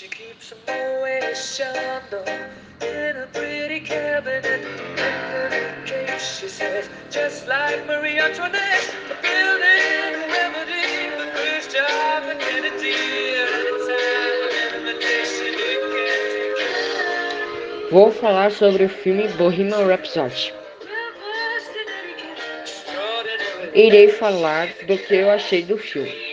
She keeps in a pretty cabinet. And in case she says, just like Marie Antoinette, building a remedy for Khrushchev and Kennedy. Can't. Vou falar sobre o filme Bohemian Rhapsody. Irei falar do que eu achei do filme.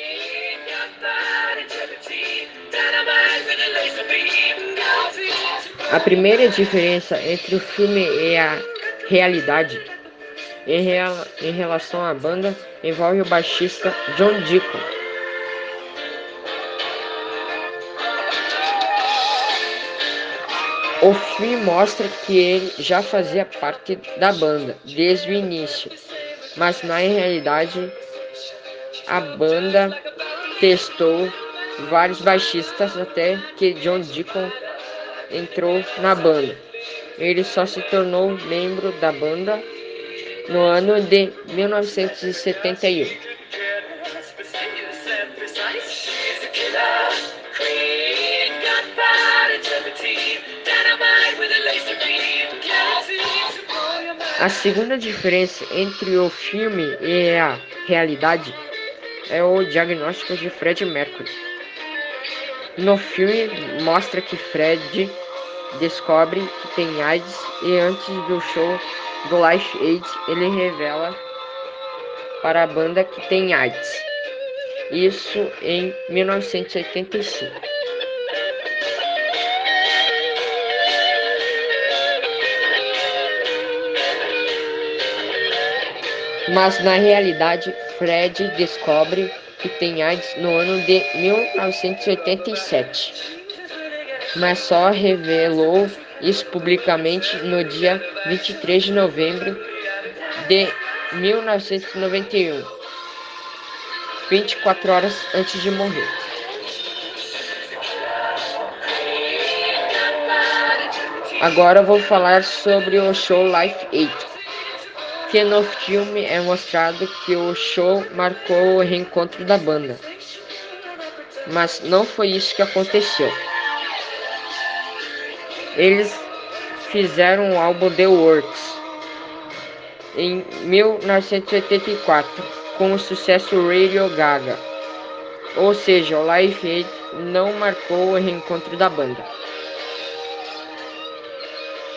A primeira diferença entre o filme e a realidade em, rea- em relação à banda envolve o baixista John Deacon. O filme mostra que ele já fazia parte da banda desde o início, mas na realidade a banda testou vários baixistas até que John Deacon entrou na banda. Ele só se tornou membro da banda no ano de 1971. A segunda diferença entre o filme e a realidade é o diagnóstico de Fred Mercury. No filme mostra que Fred descobre que tem AIDS e antes do show do Life Aid ele revela para a banda que tem AIDS. Isso em 1985. Mas na realidade, Fred descobre que tem AIDS no ano de 1987. Mas só revelou isso publicamente no dia 23 de novembro de 1991, 24 horas antes de morrer. Agora vou falar sobre o show Life Aid que no filme é mostrado que o show marcou o reencontro da banda. Mas não foi isso que aconteceu. Eles fizeram o álbum The Works em 1984 com o sucesso Radio Gaga. Ou seja, o Live Aid não marcou o reencontro da banda.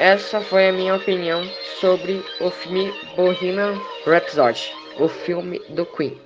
Essa foi a minha opinião sobre o filme Bohemian Rhapsody, o filme do Queen.